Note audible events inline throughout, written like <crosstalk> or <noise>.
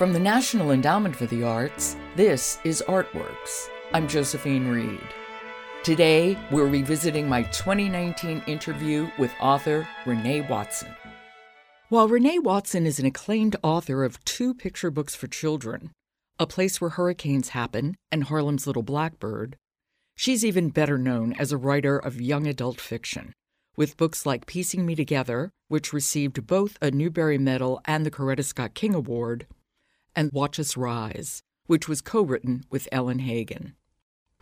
From the National Endowment for the Arts, this is Artworks. I'm Josephine Reed. Today, we're revisiting my 2019 interview with author Renee Watson. While Renee Watson is an acclaimed author of two picture books for children, A Place Where Hurricanes Happen and Harlem's Little Blackbird, she's even better known as a writer of young adult fiction, with books like Piecing Me Together, which received both a Newbery Medal and the Coretta Scott King Award, and Watch Us Rise, which was co written with Ellen Hagan.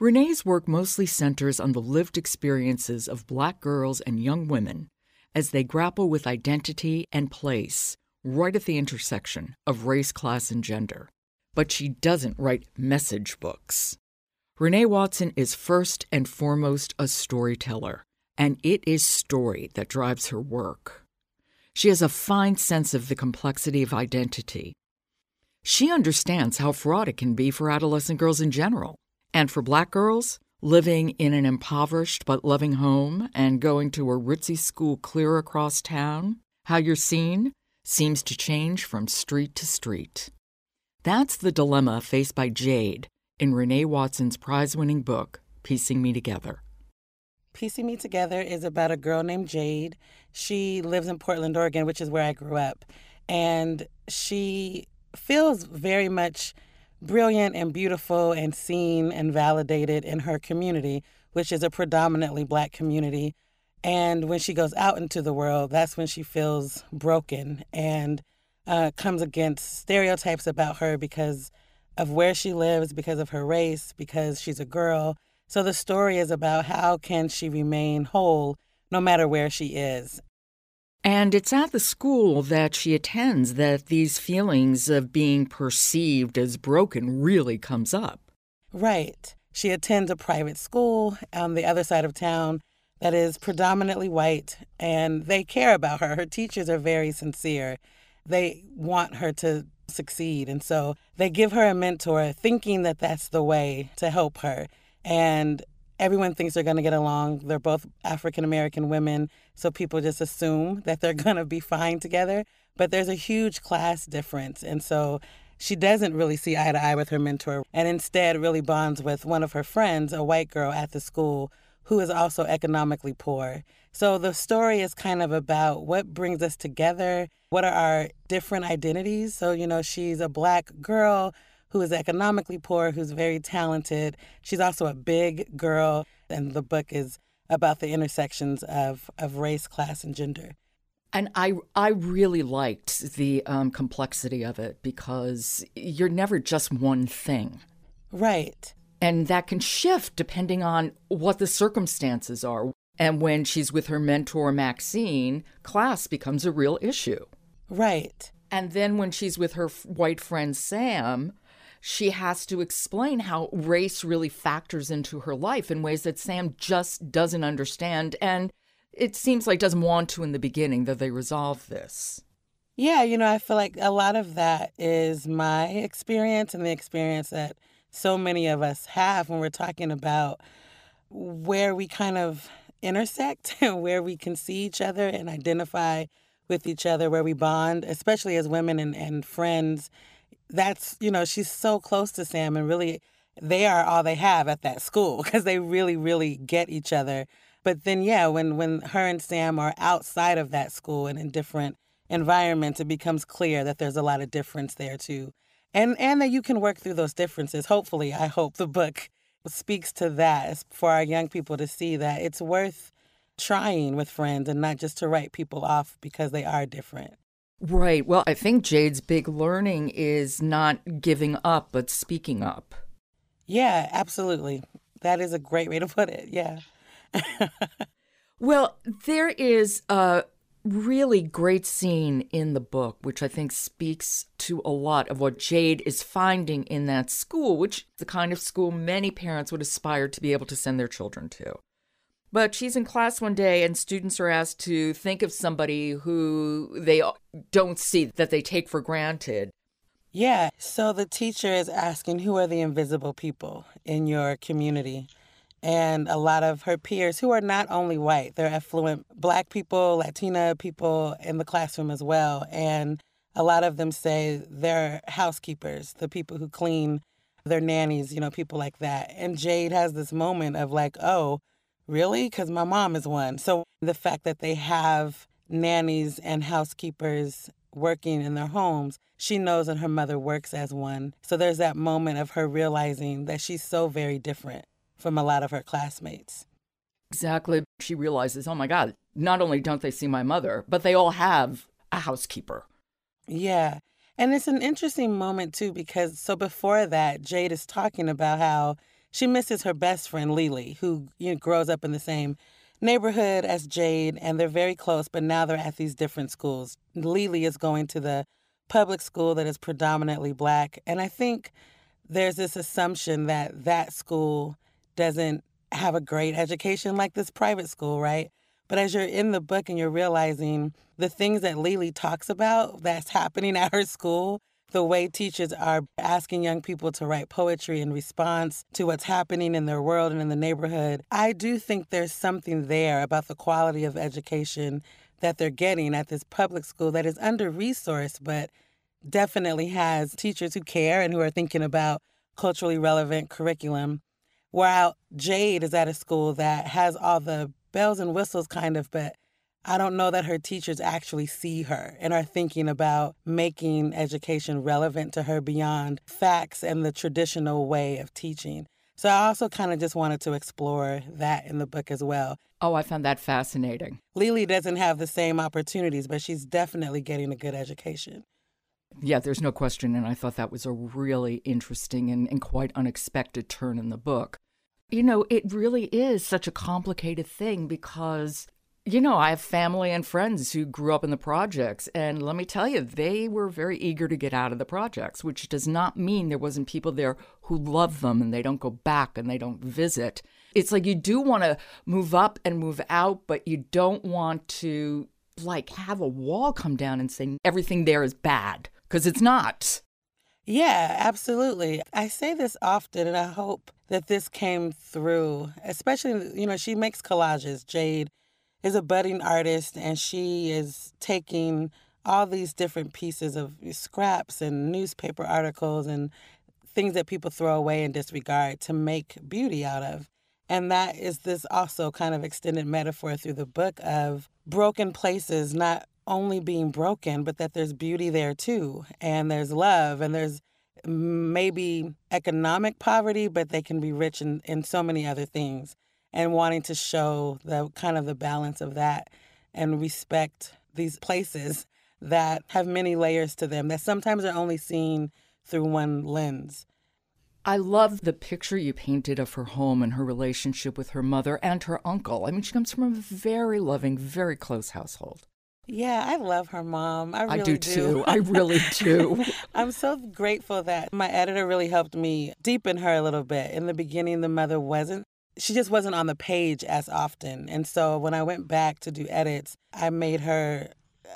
Renee's work mostly centers on the lived experiences of black girls and young women as they grapple with identity and place right at the intersection of race, class, and gender. But she doesn't write message books. Renee Watson is first and foremost a storyteller, and it is story that drives her work. She has a fine sense of the complexity of identity she understands how fraught it can be for adolescent girls in general. And for black girls, living in an impoverished but loving home and going to a ritzy school clear across town, how you're seen seems to change from street to street. That's the dilemma faced by Jade in Renee Watson's prize winning book, Piecing Me Together. Piecing Me Together is about a girl named Jade. She lives in Portland, Oregon, which is where I grew up. And she feels very much brilliant and beautiful and seen and validated in her community, which is a predominantly black community. And when she goes out into the world, that's when she feels broken and uh, comes against stereotypes about her because of where she lives, because of her race, because she's a girl. So the story is about how can she remain whole no matter where she is. And it's at the school that she attends that these feelings of being perceived as broken really comes up. Right. She attends a private school on the other side of town that is predominantly white, and they care about her. Her teachers are very sincere. They want her to succeed. And so they give her a mentor thinking that that's the way to help her. And everyone thinks they're going to get along. They're both African American women, so people just assume that they're <laughs> going to be fine together. But there's a huge class difference. And so she doesn't really see eye to eye with her mentor and instead really bonds with one of her friends, a white girl at the school who is also economically poor. So the story is kind of about what brings us together, what are our different identities. So, you know, she's a black girl who is economically poor, who's very talented. She's also a big girl, and the book is about the intersections of, of race, class, and gender. And I, I really liked the um, complexity of it because you're never just one thing. Right. And that can shift depending on what the circumstances are. And when she's with her mentor, Maxine, class becomes a real issue. Right. And then when she's with her white friend, Sam, she has to explain how race really factors into her life in ways that Sam just doesn't understand. And it seems like doesn't want to in the beginning that they resolve this. Yeah, you know, I feel like a lot of that is my experience and the experience that so many of us have when we're talking about where we kind of intersect and <laughs> where we can see each other and identify with each other, where we bond, especially as women and, and friends that's you know she's so close to Sam and really they are all they have at that school <laughs> because they really really get each other. But then yeah, when when her and Sam are outside of that school and in different environments, it becomes clear that there's a lot of difference there too. And and that you can work through those differences. Hopefully, I hope the book speaks to that for our young people to see that it's worth trying with friends and not just to write people off because they are different. Right. Well, I think Jade's big learning is not giving up, but speaking up. Yeah, absolutely. That is a great way to put it. Yeah. <laughs> well, there is a really great scene in the book, which I think speaks to a lot of what Jade is finding in that school, which is the kind of school many parents would aspire to be able to send their children to. But she's in class one day, and students are asked to think of somebody who they don't see that they take for granted. Yeah. So the teacher is asking who are the invisible people in your community? And a lot of her peers, who are not only white, they're affluent black people, Latina people in the classroom as well. And a lot of them say they're housekeepers, the people who clean their nannies, you know, people like that. And Jade has this moment of like, oh, really? Because my mom is one. So the fact that they have nannies and housekeepers working in their homes, she knows that her mother works as one. So there's that moment of her realizing that she's so very different from a lot of her classmates. Exactly. She realizes, oh my God, not only don't they see my mother, but they all have a housekeeper. Yeah. And it's an interesting moment too, because so before that, Jade is talking about how she misses her best friend Lily, who you know, grows up in the same neighborhood as Jade, and they're very close, but now they're at these different schools. Lily is going to the public school that is predominantly black, and I think there's this assumption that that school doesn't have a great education like this private school, right? But as you're in the book and you're realizing the things that Lily talks about that's happening <laughs> at her school, the way teachers are asking young people to write poetry in response to what's happening in their world and in the neighborhood, I do think there's something there about the quality of education that they're getting at this public school that is under resourced, but definitely has teachers who care and who are thinking about culturally relevant curriculum. While Jade is at a school that has all the bells and whistles, kind of, but I don't know that her teachers actually see her and are thinking about making education relevant to her beyond facts and the traditional way of teaching. So I also kind of just wanted to explore that in the book as well. Oh, I found that fascinating. Lily doesn't have the same opportunities, but she's definitely getting a good education. Yeah, there's no question. And I thought that was a really interesting and, and quite unexpected turn in the book. You know, it really is such a complicated thing because you know, I have family and friends who grew up in the projects, and let me tell you, they were very eager to get out of the projects, which does not mean there wasn't people there who love them and they don't go back and they don't visit. It's like you do want to move up and move out, but you don't want to like have a wall come down and say everything there is bad because it's not. Yeah, absolutely. I say this often, and I hope that this came through, especially, you know, she makes collages, Jade is a budding artist and she is taking all these different pieces of scraps and newspaper articles and things that people throw away and disregard to make beauty out of. And that is this also kind of extended metaphor through the book of broken places not only being broken, but that there's beauty there too. And there's love and there's maybe economic poverty, but they can be rich in, in so many other things and wanting to show the kind of the balance of that and respect these places that have many layers to them that sometimes are only seen through one lens. I love the picture you painted of her home and her relationship with her mother and her uncle. I mean, she comes from a very loving, very close household. Yeah, I love her mom. I really I do, do. too. I really <laughs> do. I'm so grateful that my editor really helped me deepen her a little bit. In the beginning, the mother wasn't she just wasn't on the page as often. And so when I went back to do edits, I made her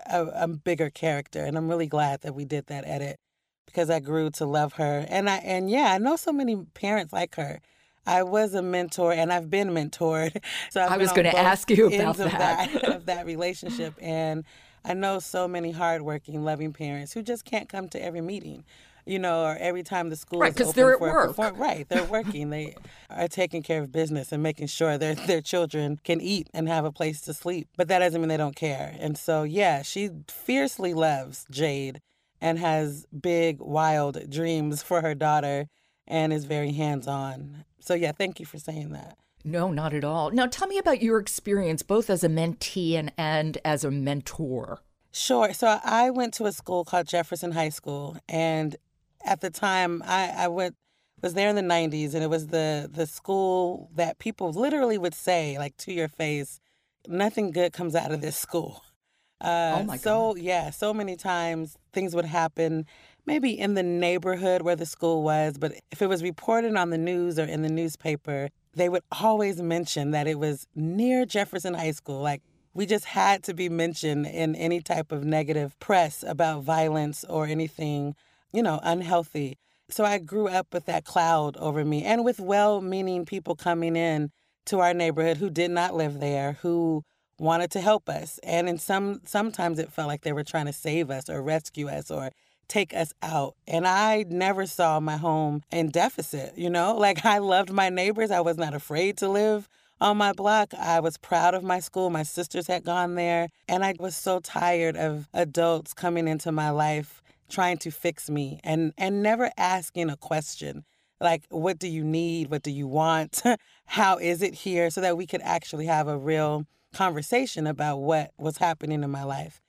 a, a, bigger character. And I'm really glad that we did that edit because I grew to love her. And I and yeah, I know so many parents like her. I was a mentor and I've been mentored. <laughs> So I've i was going to ask you about that. Of, that. <laughs> of that relationship. And I know so many hardworking, loving parents who just can't come to every meeting you know, or every time the school right because they're at work. Perform- right, they're working. they are taking care of business and making sure their their children can eat and have a place to sleep. But that doesn't mean they don't care. And so, yeah, she fiercely loves Jade and has big, wild dreams for her daughter and is very hands on. So, yeah, thank you for saying that. No, not at all. Now, tell me about your experience both as a mentee and, and as a mentor. Sure. So I went to a school called Jefferson High School, and at the time I, I went was there in the 90s and it was the the school that people literally would say like to your face nothing good comes out of this school <laughs> uh, oh my God. so yeah so many times things would happen maybe in the neighborhood where the school was but if it was reported on the news or in the newspaper they would always mention that it was near jefferson high school like we just had to be mentioned in any type of negative press about violence or anything you know, unhealthy. So I grew up with that cloud over me and with well meaning people coming in to our neighborhood who did not live there, who wanted to help us. And in some sometimes it felt like they were trying to save us or rescue us or take us out. And I never saw my home in deficit, you know? Like I loved my neighbors. I was not afraid to live on my block. I was proud of my school. My sisters had gone there. And I was so tired of adults coming into my life trying to fix me and, and never asking a question like, what do you need? What do you want? <laughs> How is it here? So that we could actually have a real conversation about what was happening in my life.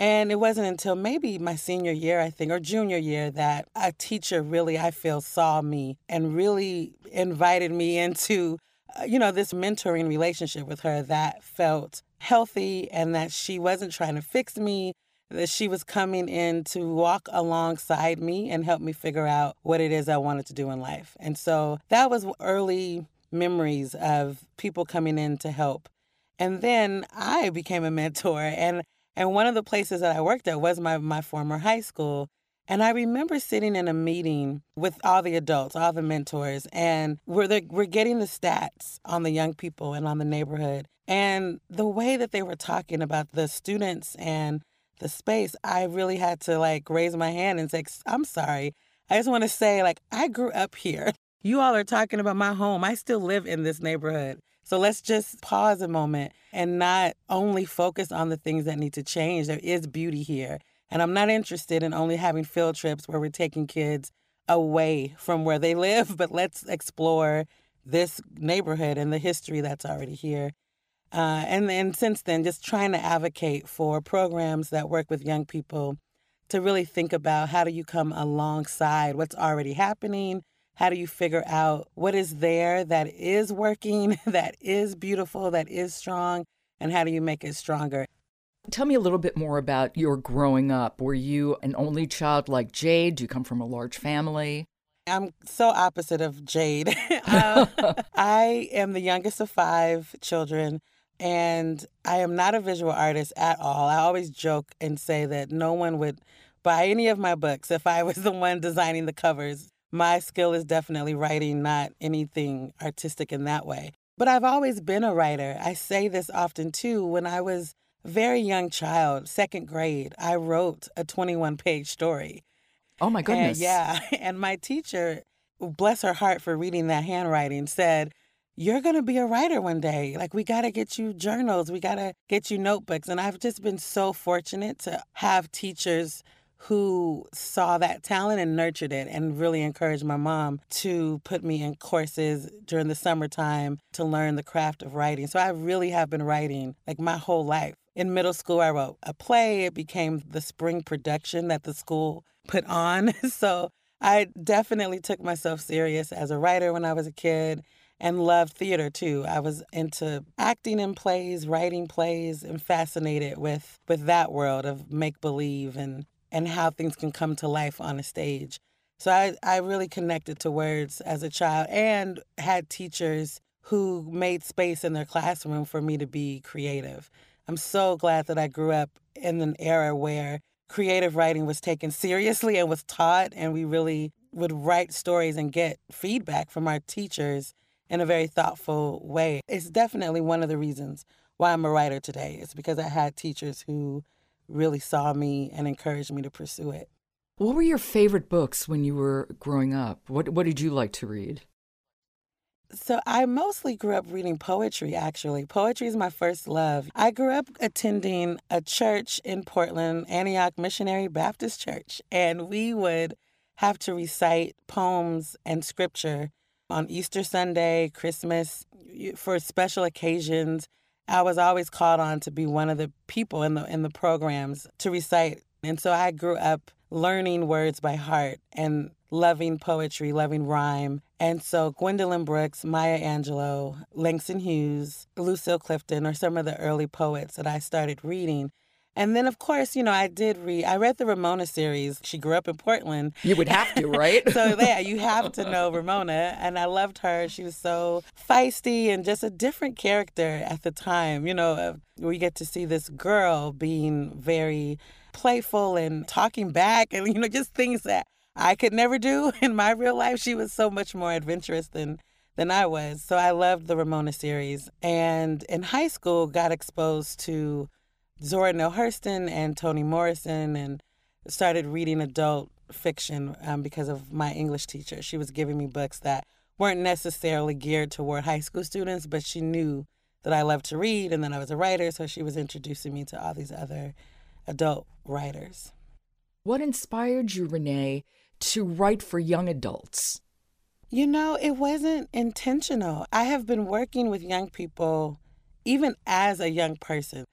And it wasn't until maybe my senior year, I think, or junior year, that a teacher really, I feel, saw me and really invited me into, uh, you know, this mentoring relationship with her that felt healthy and that she wasn't trying to fix me, that she was coming in to walk alongside me and help me figure out what it is I wanted to do in life. And so that was early memories of people coming in to help. And then I became a mentor and and one of the places that I worked at was my my former high school. And I remember sitting in a meeting with all the adults, all the mentors, and we're the, we're getting the stats on the young people and on the neighborhood. And the way that they were talking about the students and the space, I really had to like raise my hand and say, I'm sorry. I just want to say, like, I grew up here. <laughs> You all are talking about my home. I still live in this neighborhood. So let's just pause a moment and not only focus on the things that need to change. There is beauty here. And I'm not interested in only having field trips where we're taking kids away from where they <laughs> live, but let's explore this neighborhood and the history that's already here. Uh, and then since then, just trying to advocate for programs that work with young people to really think about how do you come alongside what's already happening? How do you figure out what is there that is working, <laughs> that is beautiful, that is strong, and how do you make it stronger? Tell me a little bit more about your growing up. Were you an only child like Jade? Do you come from a large family? I'm so opposite of Jade. um, <laughs> <laughs> I am the youngest of five children. And I am not a visual artist at all. I always joke and say that no one would buy any of my books if I <laughs> was the one designing the covers. My skill is definitely writing, not anything artistic in that way. But I've always been a writer. I say this often too. When I was a very young child, second grade, I wrote a 21 page story. Oh my goodness. And yeah. <laughs> And my teacher, bless her heart for reading that handwriting, said, you're going to be a writer one day. Like, we got to get you journals, we got to get you notebooks. And I've just been so fortunate to have teachers who saw that talent and nurtured it and really encouraged my mom to put me in courses during the summertime to learn the craft of writing. So I really have been writing like my whole life. In middle school, I wrote a play. It became the spring production that the school put on. <laughs> So I definitely took myself serious as a writer when I was a kid and loved theater too. I was into acting in plays, writing plays, and fascinated with with that world of make believe and and how things can come to life on a stage. So I, I really connected to words as a child and had teachers who made space in their classroom for me to be creative. I'm so glad that I grew up in an era where creative writing was taken seriously and was taught, and we really would write stories and get feedback from our teachers in a very thoughtful way. It's definitely one of the reasons why I'm a writer today. It's because I had teachers who really saw me and encouraged me to pursue it. What were your favorite books when you were growing up? What what did you like to read? So I mostly grew up reading poetry actually. Poetry is my first love. I grew up attending a church in Portland, Antioch Missionary Baptist Church, and we would have to recite poems and scripture on Easter Sunday, Christmas, for special occasions. I was always called on to be one of the people in the in the programs to recite. And so I grew up learning words by heart and loving poetry, loving rhyme. And so Gwendolyn Brooks, Maya Angelou, Langston Hughes, Lucille Clifton are some of the early poets that I started reading. And then, of course, you know, I did read, I read the Ramona series. She grew up in Portland. You would have to, right? <laughs> so, yeah, you have to know <laughs> Ramona. And I loved her. She was so feisty and just a different character at the time. You know, we get to see this girl being very playful and talking back and, you know, just things that I could never do <laughs> in my real life. She was so much more adventurous than than I was. So I loved the Ramona series. And in high school, got exposed to Zora Neale Hurston and Toni Morrison and started reading adult fiction um, because of my English teacher. She was giving me books that weren't necessarily geared toward high school students, but she knew that I loved to read and that I was a writer. So she was introducing me to all these other adult writers. What inspired you, Renee, to write for young adults? You know, it wasn't intentional. I have been working with young people even as a young person.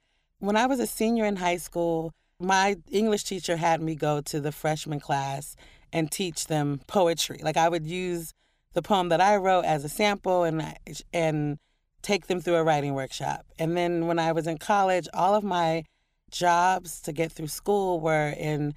When I was a senior in high school, my English teacher had me go to the freshman class and teach them poetry. Like I would use the poem that I wrote as a sample and and take them through a writing workshop. And then when I was in college, all of my jobs to get through school were in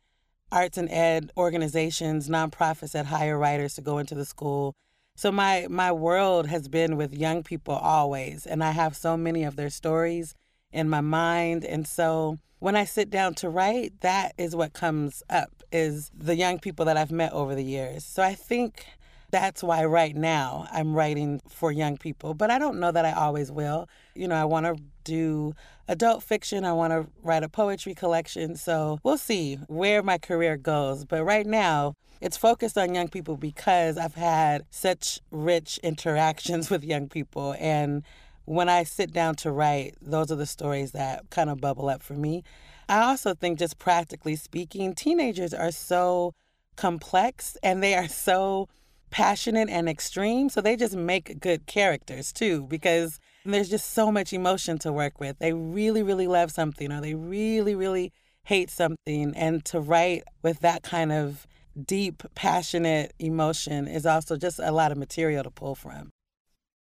arts and ed organizations, nonprofits that hire writers to go into the school. So my my world has been with young people always, and I have so many of their stories in my mind. And so when I sit down to write, that is what comes up is the young people that I've met over the years. So I think that's why right now I'm writing for young people, but I don't know that I always will. You know, I want to do adult fiction, I want to write a poetry collection. So we'll see where my career goes. But right now, it's focused on young people because I've had such rich interactions <laughs> with young people and when I sit down to write, those are the stories that kind of bubble up for me. I also think, just practically speaking, teenagers are so complex and they are so passionate and extreme. So they just make good characters too, because there's just so much emotion to work with. They really, really love something or they really, really hate something. And to write with that kind of deep, passionate emotion is also just a lot of material to pull from.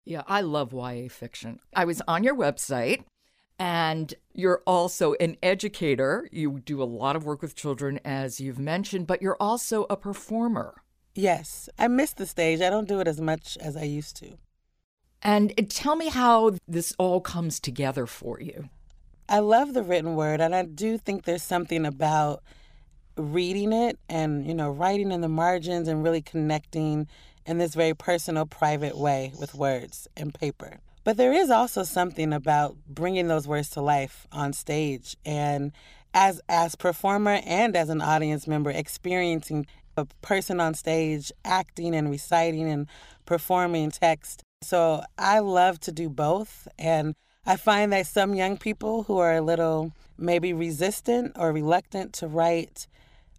Yeah, I love YA fiction. I was on your website and you're also an educator. You do a lot of work with children, as you've mentioned, but you're also a performer. Yes, I miss the stage. I don't do it as much as I used to. And uh, tell me how this all comes together for you. I love the written word, and I do think there's something about reading it and, you know, writing in the margins and really connecting in this very personal, private way with words and paper. But there is also something about bringing those words to life on stage and as as performer and as an audience member experiencing a person on stage acting and reciting and performing text. So I love to do both and I find that some young people who are a little maybe resistant or reluctant to write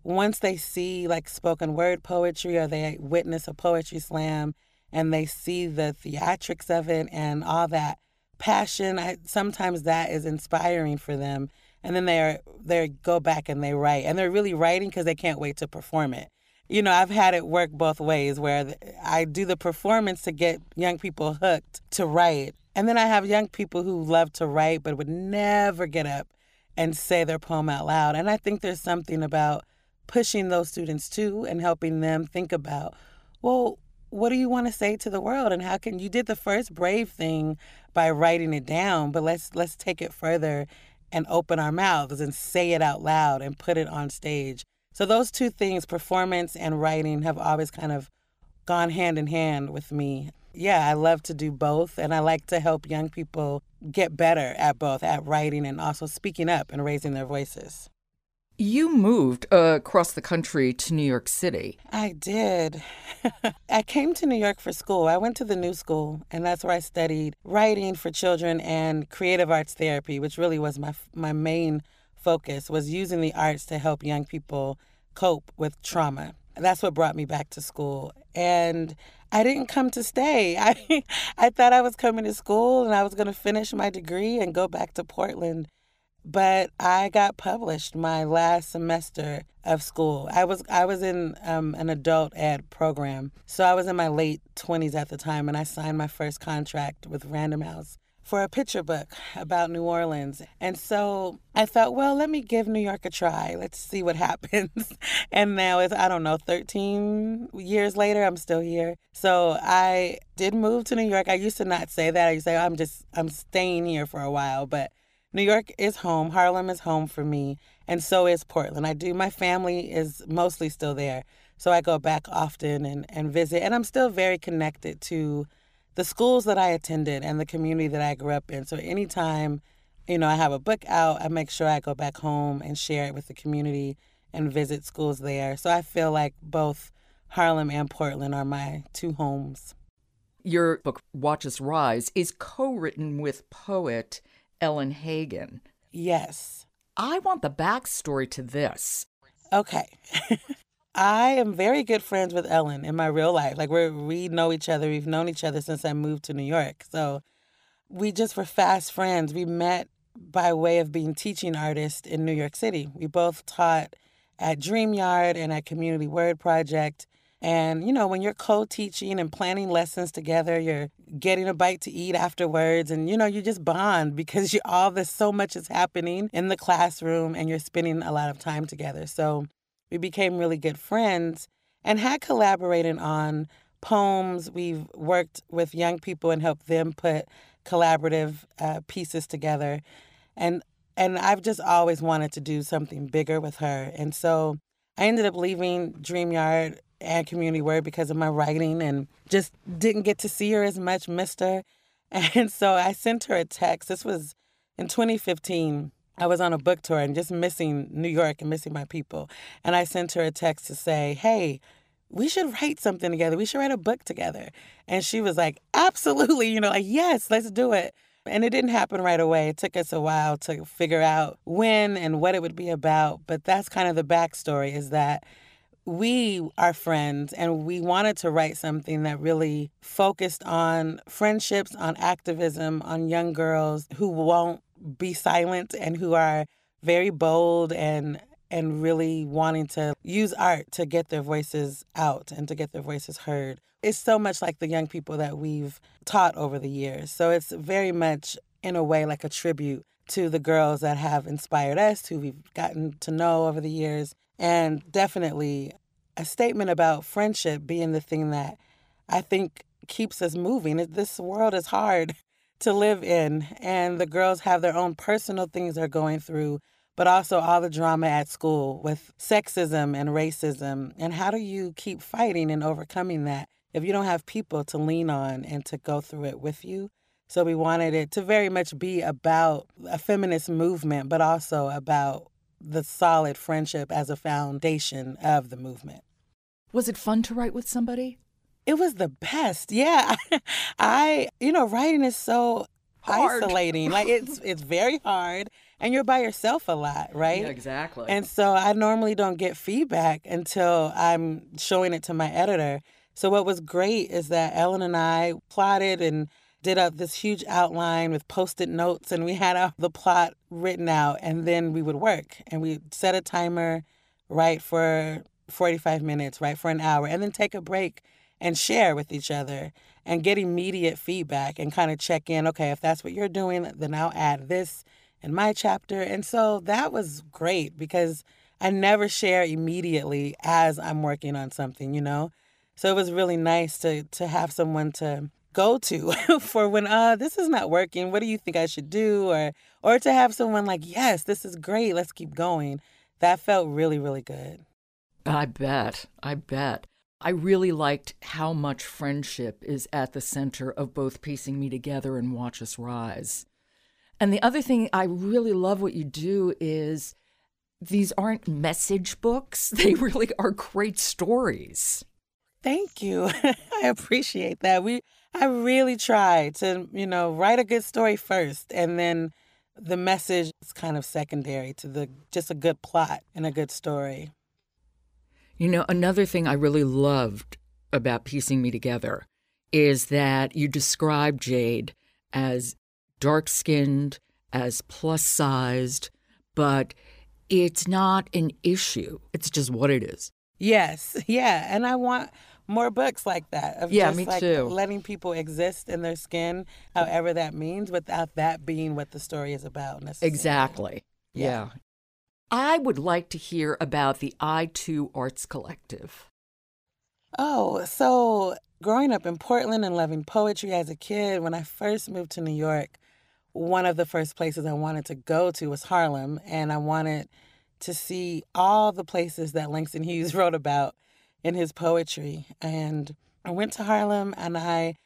once they see like spoken word poetry or they witness a poetry slam and they see the theatrics of it and all that passion, I, sometimes that is inspiring for them. And then they they go back and they write, and they're really writing because they can't wait to perform it. You know, I've had it work both ways, where I do the performance to get young people hooked to write, and then I have young people who love to write but would never get up and say their poem out loud. And I think there's something about pushing those students too and helping them think about, well, what do you want to say to the world and how can you did the first brave thing by writing it down, but let's let's take it further and open our mouths and say it out loud and put it on stage. So those two things, performance and writing, have always kind of gone hand in hand with me. Yeah, I love to do both and I like to help young people get better at both, at writing and also speaking up and raising their voices. You moved uh, across the country to New York City. I did. <laughs> I came to New York for school. I went to the New School, and that's where I studied writing for children and creative arts therapy, which really was my my main focus was using the arts to help young people cope with trauma. That's what brought me back to school. And I didn't come to stay. <laughs> I I thought I was coming to school and I was going to finish my degree and go back to Portland but I got published my last semester of school. I was I was in um, an adult ed program, so I was in my late twenties at the time, and I signed my first contract with Random House for a picture book about New Orleans. And so I thought, well, let me give New York a try. Let's see what <laughs> happens. and now it's, I don't know, 13 years later, I'm still here. So I did move to New York. I used to not say that. I used to say, I'm just, I'm staying here for a while. But New York is home. Harlem is home for me, and so is Portland. I do. My family is mostly still there, so I go back often and, and visit. And I'm still very connected to the schools that I attended and the community that I grew up in. So anytime, you know, I have a book out, I make sure I go back home and share it with the community and visit schools there. So I feel like both Harlem and Portland are my two homes. Your book, Watch Us Rise, is co written with poet Ellen Hagan. Yes. I want the backstory to this. Okay. <laughs> I am very good friends with Ellen in my real life. Like we we know each other. We've known each other since I moved to New York. So we just were fast friends. We met by way of being teaching artists in New York City. We both taught at Dreamyard and at Community Word Project. And, you know, when you're co teaching and planning lessons together, you're getting a bite to eat afterwards. And, you know, you just bond <laughs> because you all this so much is happening in the classroom and you're spending a lot of time together. So we became really good friends and had collaborated on poems. We've worked with young people and helped them put collaborative uh, pieces together. And and I've just always wanted to do something bigger with her. And so I ended up leaving Dreamyard and Community Word because of my writing and just didn't get to see her as much, missed her. <laughs> And so I sent her a text. This was in 2015. I was on a book tour and just missing New York and missing my people. And I sent her a text to say, hey, we should write something together. We should write a book together. And she was like, absolutely, you know, like, yes, let's do it. And it didn't happen right away. It took us a while to figure out when and what it would be about. But that's kind of the backstory is that we are friends and we wanted to write something that really focused on friendships, on activism, on young girls who won't be silent and who are very bold and and really wanting to use art to get their voices out and to get their voices heard. It's so much like the young people that we've taught over the years. So it's very much in a way like a tribute to the girls that have inspired us, who we've gotten to know over the years, and definitely a statement about friendship being the thing that I think keeps us moving. This world is hard <laughs> to live in, and the girls have their own personal things they're going through, but also all the drama at school with sexism and racism. And how do you keep fighting and overcoming that if you don't have people to lean on and to go through it with you? So we wanted it to very much be about a feminist movement, but also about the solid friendship as a foundation of the movement. Was it fun to write with somebody? It was the best. Yeah. <laughs> I, you know, writing is so hard. isolating. like it's <laughs> it's very hard and you're by yourself a lot, right? Yeah, exactly. And so I normally don't get feedback until I'm showing it to my editor. So what was great is that Ellen and I plotted and did up this huge outline with post-it notes and we had the plot written out and then we would work and we set a timer right for 45 minutes right for an hour and then take a break and share with each other and get immediate feedback and kind of check in okay if that's what you're doing then i'll add this in my chapter. And so that was great because i never share immediately as i'm working on something you know? So it was really nice to to have someone to go to <laughs> for when uh this is not working. What do you think i should do? or or to have someone like yes this is great. Let's keep going. That felt really really good. I bet. I bet. I really liked how much friendship is at the center of both piecing me together and watch us rise. And the other thing i really love what you do is these aren't message books. <laughs> They really are great stories. Thank you. <laughs> I appreciate that. We I really try to, you know, write a good story first and then the message is kind of secondary to the just a good plot and a good story. You know, another thing I really loved about piecing me together is that you describe Jade as dark skinned, as plus sized, but it's not an issue. It's just what it is. Yes. <laughs> Yeah. And I want more books like that. Of yeah, just me like too. Letting people exist in their skin, however that means, without that being what the story is about. Necessarily. Exactly. Yeah. yeah. I would like to hear about the I2 Arts Collective. Oh, so growing up in Portland and loving poetry as a kid, when I first moved to New York, one of the first places I wanted to go to was Harlem, and I wanted to see all the places that Langston Hughes <laughs> wrote about in his poetry. And I went to Harlem and I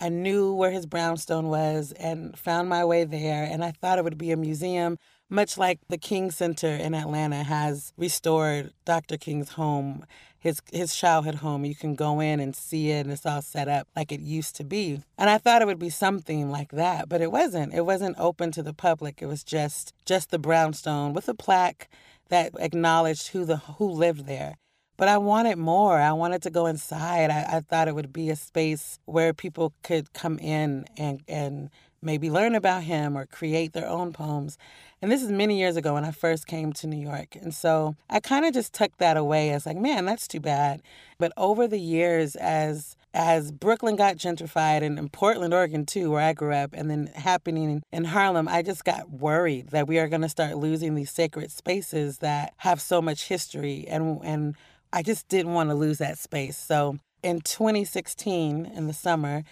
I knew where his brownstone was and found my way there. And I thought it would be a museum, much like the King Center in Atlanta has restored Dr. King's home, his his childhood home. You can go in and see it, and it's all set up like it used to be. And I thought it would be something like that, but it wasn't. It wasn't open to the public. It was just just the brownstone with a plaque that acknowledged who the who lived there. But I wanted more. I wanted to go inside. I, I thought it would be a space where people could come in and, and maybe learn about him or create their own poems. And this is many years ago when I first came to New York. And so I kind of just tucked that away as like, man, that's too bad. But over the years, as as Brooklyn got gentrified and in Portland, Oregon too, where I grew up, and then happening in Harlem, I just got worried that we are going to start losing these sacred spaces that have so much history and and I just didn't want to lose that space. So in 2016, in the summer,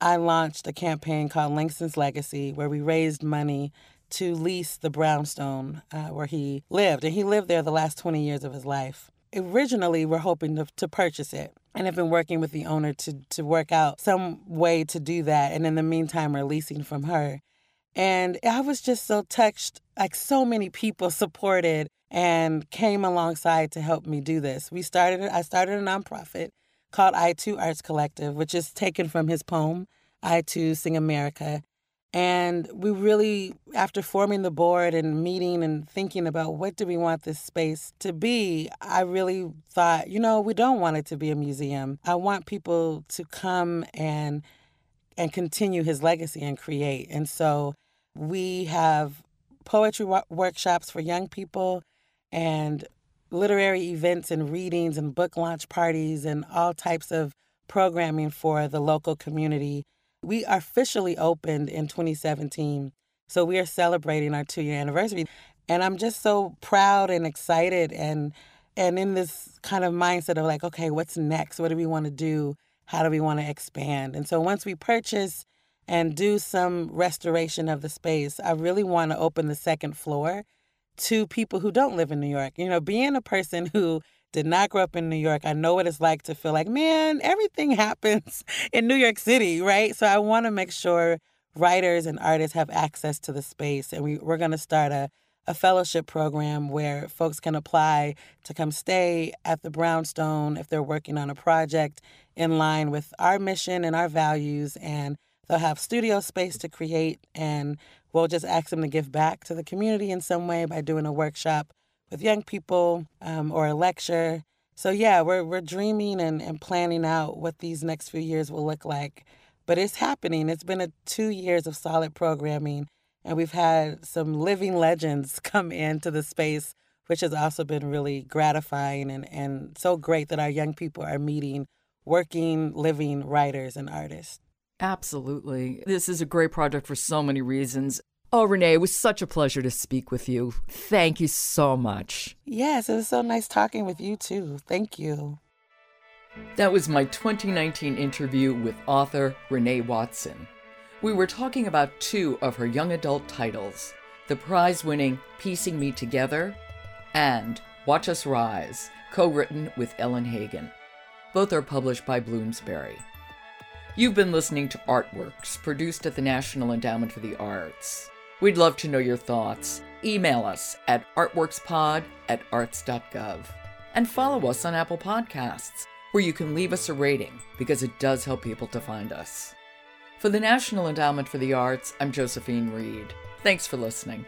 I launched a campaign called Langston's Legacy, where we raised money to lease the brownstone uh, where he lived. And he lived there the last 20 years of his life. Originally, we're hoping to, to purchase it and have been working with the owner to, to work out some way to do that. And in the meantime, we're leasing from her. And I was just so touched. Like so many people supported and came alongside to help me do this. We started I started a nonprofit called I2 Arts Collective, which is taken from his poem, I Too Sing America. And we really, after forming the board and meeting and thinking about what do we want this space to be, I really thought, you know, we don't want it to be a museum. I want people to come and and continue his legacy and create. And so we have poetry workshops for young people and literary events and readings and book launch parties and all types of programming for the local community. We officially opened in 2017. So we are celebrating our two year anniversary. And I'm just so proud and excited and and in this kind of mindset of like, okay, what's next? What do we want to do? How do we want to expand? And so once we purchase and do some restoration of the space, I really want to open the second floor to people who don't live in New York. You know, being a person who did not grow up in New York, I know what it's like to feel like, man, everything <laughs> happens in New York City, right? So I want to make sure writers and artists have access to the space. And we, we're going to start a, a fellowship program where folks can apply to come stay at the Brownstone if they're working on a project in line with our mission and our values. And they'll have studio space to create and We'll just ask them to give back to the community in some way by doing a workshop with young people um, or a lecture. So yeah, we're we're dreaming and, and planning out what these next few years will look like. But it's happening. It's been a two years of solid programming and we've had some living legends <laughs> come into the space, which has also been really gratifying and, and so great that our young people are meeting working, living writers and artists. Absolutely. This is a great project for so many reasons. Oh, Renee, it was such a pleasure to speak with you. Thank you so much. Yes, it was so nice talking with you too. Thank you. That was my 2019 interview with author Renee Watson. We were talking about two of her young adult titles the prize winning Piecing Me Together and Watch Us Rise, co written with Ellen Hagan. Both are published by Bloomsbury. You've been listening to Artworks, produced at the National Endowment for the Arts. We'd love to know your thoughts. Email us at artworkspod at arts.gov. And follow us on Apple Podcasts, where you can leave us a rating because it does help people to find us. For the National Endowment for the Arts, I'm Josephine Reed. Thanks for listening.